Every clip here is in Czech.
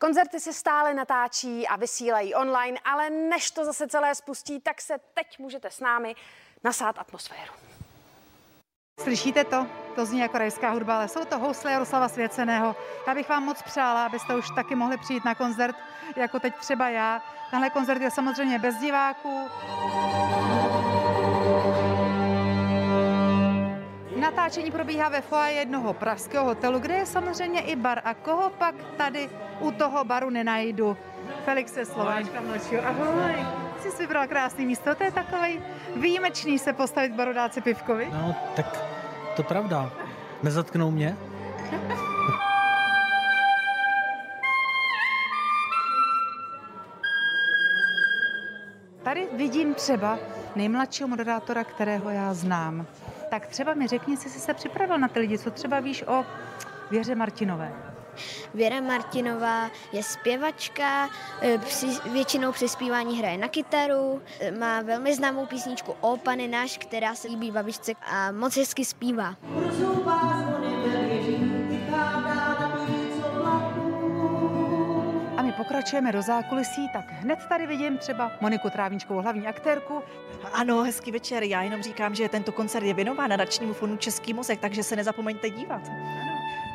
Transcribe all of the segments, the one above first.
Koncerty se stále natáčí a vysílají online, ale než to zase celé spustí, tak se teď můžete s námi nasát atmosféru. Slyšíte to? To zní jako rajská hudba, ale jsou to housle Jaroslava Svěceného. Já bych vám moc přála, abyste už taky mohli přijít na koncert, jako teď třeba já. Tenhle koncert je samozřejmě bez diváků. Natáčení probíhá ve foaje jednoho pražského hotelu, kde je samozřejmě i bar. A koho pak tady u toho baru nenajdu? Felixe Slováčka mladšího. Ahoj. Jsi vybral krásný místo, to je takový výjimečný se postavit barodáci Pivkovi. No, tak to pravda. Nezatknou mě? Tady vidím třeba nejmladšího moderátora, kterého já znám. Tak třeba mi řekni, jestli jsi se připravil na ty lidi, co třeba víš o Věře Martinové. Věra Martinová je zpěvačka, e, při, většinou při zpívání hraje na kytaru, e, má velmi známou písničku O pane náš, která se líbí babičce a moc hezky zpívá. A my pokračujeme do zákulisí, tak hned tady vidím třeba Moniku Trávničkovou, hlavní aktérku. Ano, hezký večer. Já jenom říkám, že tento koncert je věnován nadačnímu fondu Český mozek, takže se nezapomeňte dívat.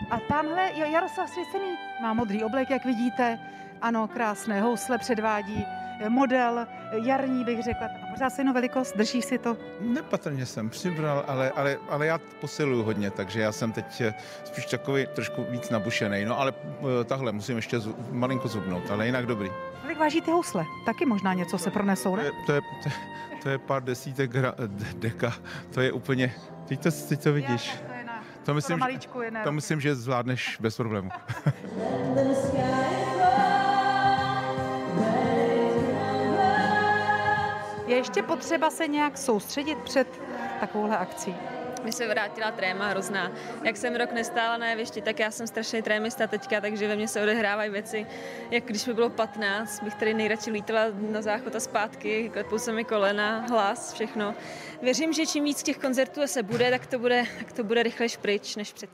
A tamhle je Jaroslav Svěcený. Má modrý oblek, jak vidíte. Ano, krásné housle předvádí. Model jarní, bych řekla. Pořád stejnou velikost, držíš si to? Nepatrně jsem přibral, ale, ale, ale já posiluju hodně, takže já jsem teď eh, spíš takový trošku víc nabušený. No ale eh, tahle musím ještě zu, malinko zubnout, ale jinak dobrý. Kolik váží ty housle? Taky možná něco se pronesou, To ne? je, to je, to je, to je pár desítek gra, d- deka, to je úplně, teď to, teď to vidíš. To je na, To myslím, že, jedné to myslím, že zvládneš bez problému. Je ještě potřeba se nějak soustředit před takovouhle akcí. mi se vrátila tréma hrozná. Jak jsem rok nestála na jevišti, tak já jsem strašný trémista teďka, takže ve mně se odehrávají věci, jak když mi bylo 15, bych tady nejradši lítala na záchod a zpátky, klepou se mi kolena, hlas, všechno. Věřím, že čím víc těch koncertů se bude, tak to bude, tak to bude rychlejš pryč než předtím.